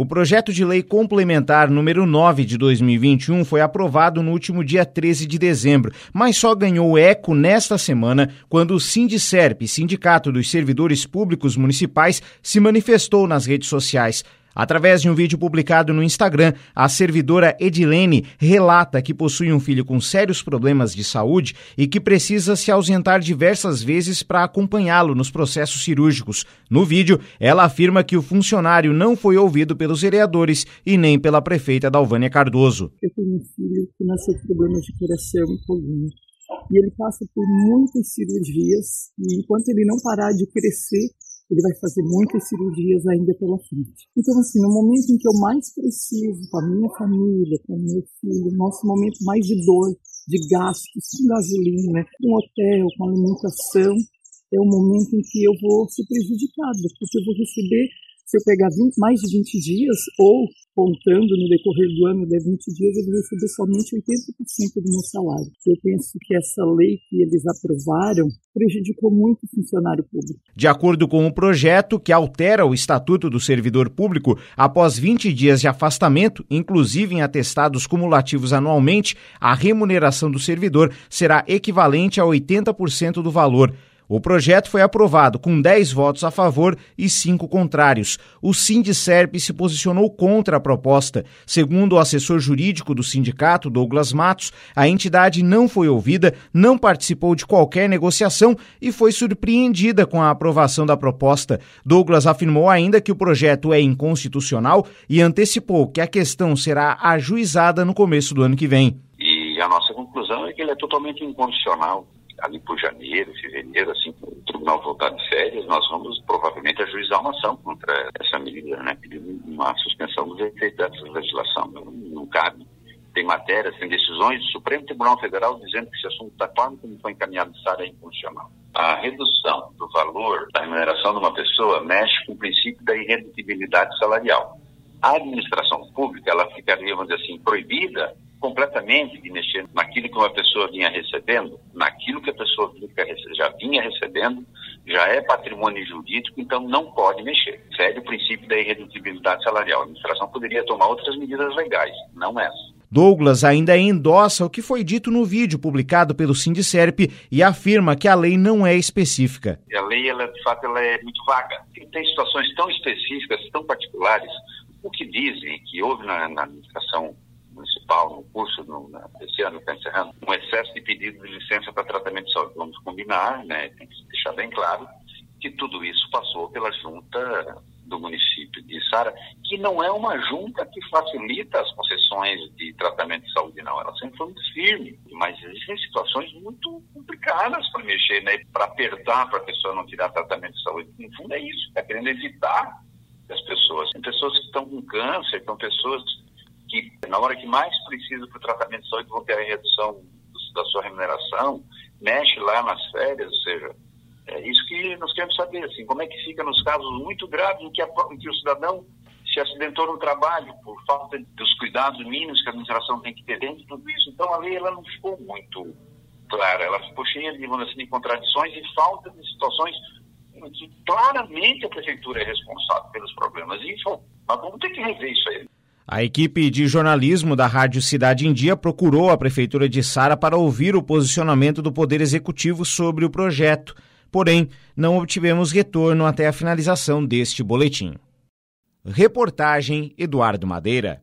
O projeto de lei complementar número 9 de 2021 foi aprovado no último dia 13 de dezembro, mas só ganhou eco nesta semana quando o Sindicerp, Sindicato dos Servidores Públicos Municipais, se manifestou nas redes sociais. Através de um vídeo publicado no Instagram, a servidora Edilene relata que possui um filho com sérios problemas de saúde e que precisa se ausentar diversas vezes para acompanhá-lo nos processos cirúrgicos. No vídeo, ela afirma que o funcionário não foi ouvido pelos vereadores e nem pela prefeita Dalvânia Cardoso. Eu tenho um filho que nasceu com problemas de coração e coluna. E ele passa por muitas cirurgias e enquanto ele não parar de crescer, ele vai fazer muitas cirurgias ainda pela frente. Então, assim, no momento em que eu mais preciso, com a minha família, com o meu filho, nosso momento mais de dor, de gastos, com gasolina, com hotel, com alimentação, é o momento em que eu vou ser prejudicado, porque eu vou receber, se eu pegar 20, mais de 20 dias, ou contando no decorrer do ano de 20 dias, eu vou receber somente 80% do meu salário. Eu penso que essa lei que eles aprovaram prejudicou muito o funcionário público. De acordo com o projeto, que altera o Estatuto do Servidor Público, após 20 dias de afastamento, inclusive em atestados cumulativos anualmente, a remuneração do servidor será equivalente a 80% do valor. O projeto foi aprovado com 10 votos a favor e 5 contrários. O Sindicerp se posicionou contra a proposta. Segundo o assessor jurídico do sindicato, Douglas Matos, a entidade não foi ouvida, não participou de qualquer negociação e foi surpreendida com a aprovação da proposta. Douglas afirmou ainda que o projeto é inconstitucional e antecipou que a questão será ajuizada no começo do ano que vem. E a nossa conclusão é que ele é totalmente inconstitucional ali por janeiro, fevereiro, assim, o tribunal voltar de férias, nós vamos provavelmente ajuizar uma ação contra essa medida, né? Pedindo uma suspensão dos efeitos dessa legislação. Não, não cabe. Tem matérias, tem decisões do Supremo Tribunal Federal dizendo que esse assunto, da forma como foi encaminhado, é inconstitucional. A redução do valor da remuneração de uma pessoa mexe com o princípio da irredutibilidade salarial. A administração pública, ela ficaria, vamos dizer assim, proibida completamente de mexer naquilo que uma pessoa vinha recebendo, naquilo que a pessoa já vinha recebendo, já é patrimônio jurídico, então não pode mexer. Segue o princípio da irredutibilidade salarial. A administração poderia tomar outras medidas legais, não essa. Douglas ainda endossa o que foi dito no vídeo publicado pelo Sindicerp e afirma que a lei não é específica. A lei, ela, de fato, ela é muito vaga. Tem situações tão específicas, tão particulares. O que dizem que houve na, na administração municipal, no curso no, ano está encerrando, um excesso de pedido de licença para tratamento de saúde. Vamos combinar, né, tem que deixar bem claro que tudo isso passou pela junta do município de Sara, que não é uma junta que facilita as concessões de tratamento de saúde, não. Ela sempre foi muito firme, mas existem situações muito complicadas para mexer, né? para apertar para a pessoa não tirar tratamento de saúde. No fundo, é isso, está querendo evitar as pessoas. Tem pessoas que estão com câncer, são pessoas que, na hora que mais precisa para o tratamento de saúde, vão ter a redução da sua remuneração, mexe lá nas férias, ou seja, é isso que nós queremos saber, assim, como é que fica nos casos muito graves em que, a, em que o cidadão se acidentou no trabalho por falta dos cuidados mínimos que a administração tem que ter dentro de tudo isso. Então a lei ela não ficou muito clara, ela ficou cheia de, assim, de contradições e falta de situações em que claramente a prefeitura é responsável pelos problemas. E isso, nós vamos ter que rever isso aí. A equipe de jornalismo da Rádio Cidade em Dia procurou a Prefeitura de Sara para ouvir o posicionamento do Poder Executivo sobre o projeto. Porém, não obtivemos retorno até a finalização deste boletim. Reportagem Eduardo Madeira.